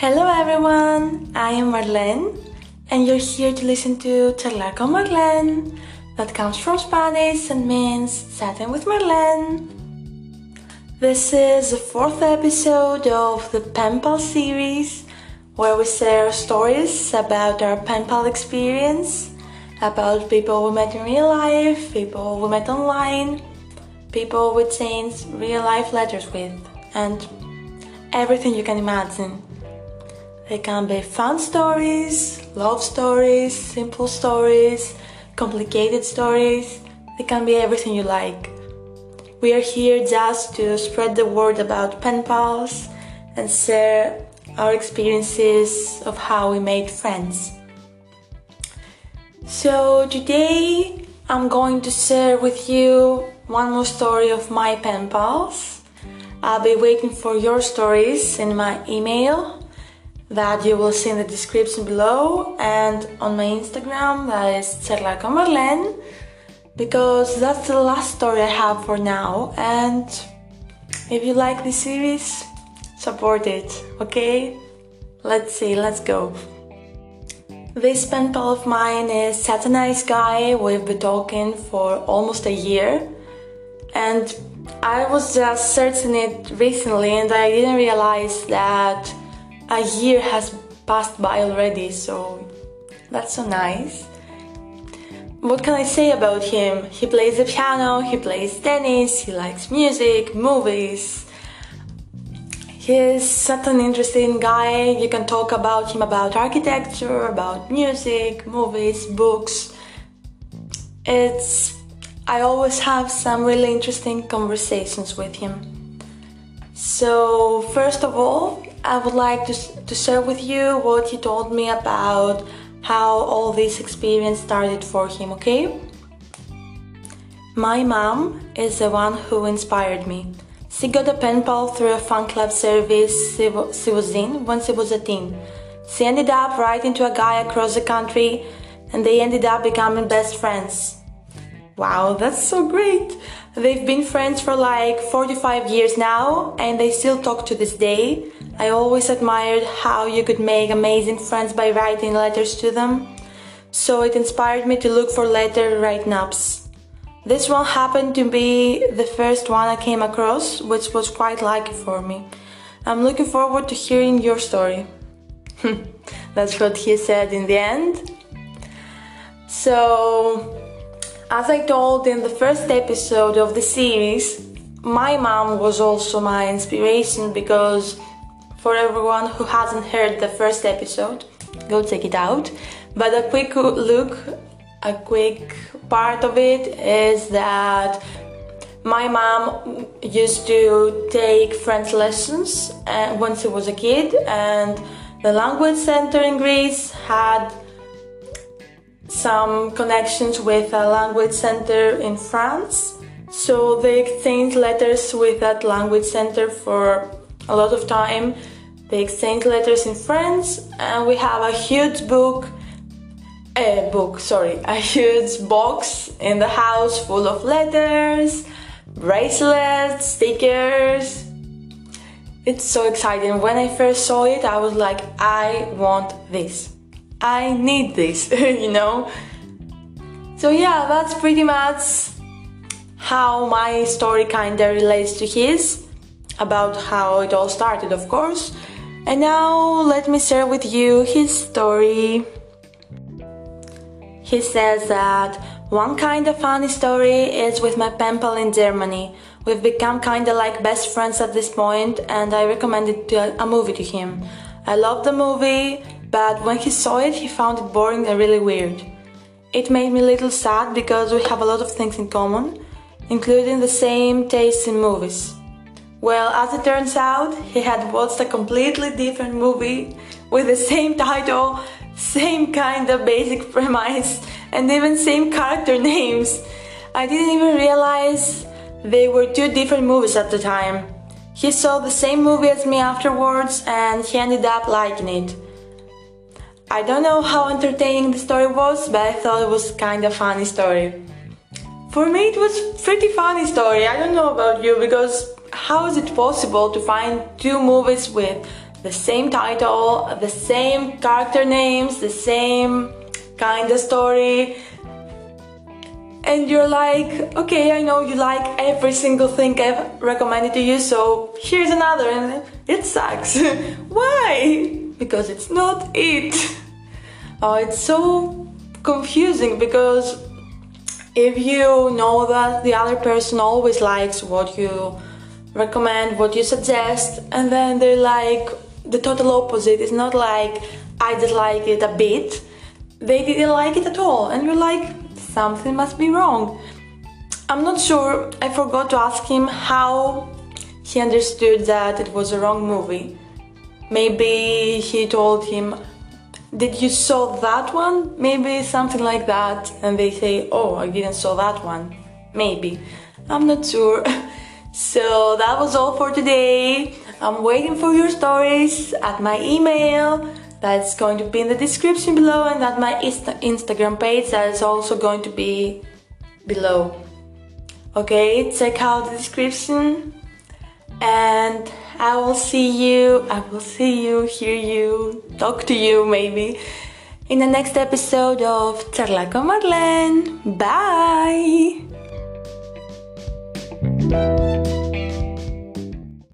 Hello everyone, I am Marlene and you're here to listen to Charlar con Marlene that comes from Spanish and means chatting with Marlene. This is the fourth episode of the Pen Pal series where we share stories about our pen pal experience, about people we met in real life, people we met online, people we changed real life letters with, and everything you can imagine. They can be fun stories, love stories, simple stories, complicated stories. They can be everything you like. We are here just to spread the word about pen pals and share our experiences of how we made friends. So today I'm going to share with you one more story of my pen pals. I'll be waiting for your stories in my email that you will see in the description below and on my Instagram that is con Marlene because that's the last story I have for now and if you like this series support it, okay? Let's see, let's go. This pen pal of mine is such a nice guy. We've been talking for almost a year, and I was just searching it recently, and I didn't realize that a year has passed by already. So that's so nice. What can I say about him? He plays the piano, he plays tennis, he likes music, movies, He's such an interesting guy. You can talk about him about architecture, about music, movies, books. It's I always have some really interesting conversations with him. So, first of all, I would like to, to share with you what he told me about how all this experience started for him, okay? My mom is the one who inspired me. She got a pen pal through a fan club service she was in when she was a teen. She ended up writing to a guy across the country and they ended up becoming best friends. Wow, that's so great! They've been friends for like 45 years now and they still talk to this day. I always admired how you could make amazing friends by writing letters to them. So it inspired me to look for letter write ups. This one happened to be the first one I came across, which was quite lucky for me. I'm looking forward to hearing your story. That's what he said in the end. So, as I told in the first episode of the series, my mom was also my inspiration because for everyone who hasn't heard the first episode, go check it out. But a quick look a quick part of it is that my mom used to take French lessons uh, when she was a kid, and the language center in Greece had some connections with a language center in France. So they exchanged letters with that language center for a lot of time. They exchange letters in French, and we have a huge book a book, sorry, a huge box in the house full of letters, bracelets, stickers. It's so exciting. When I first saw it, I was like, I want this. I need this, you know? So, yeah, that's pretty much how my story kinda relates to his, about how it all started, of course. And now let me share with you his story. He says that one kind of funny story is with my pen pal in Germany. We've become kinda like best friends at this point, and I recommended a movie to him. I loved the movie, but when he saw it, he found it boring and really weird. It made me a little sad because we have a lot of things in common, including the same taste in movies. Well, as it turns out, he had watched a completely different movie with the same title same kind of basic premise, and even same character names. I didn't even realize they were two different movies at the time. He saw the same movie as me afterwards and he ended up liking it. I don't know how entertaining the story was, but I thought it was kind of funny story. For me, it was pretty funny story. I don't know about you because how is it possible to find two movies with the same title, the same character names, the same kind of story. And you're like, okay, I know you like every single thing I've recommended to you, so here's another, and it sucks. Why? Because it's not it. Oh, it's so confusing because if you know that the other person always likes what you recommend, what you suggest, and then they're like the total opposite, it's not like I just like it a bit, they didn't like it at all, and you're like, something must be wrong. I'm not sure, I forgot to ask him how he understood that it was a wrong movie. Maybe he told him, Did you saw that one? Maybe something like that. And they say, Oh, I didn't saw that one. Maybe. I'm not sure. so that was all for today. I'm waiting for your stories at my email that's going to be in the description below and at my Insta- Instagram page that is also going to be below. Okay, check out the description and I will see you, I will see you, hear you, talk to you maybe in the next episode of Charla con Marlene. Bye! Música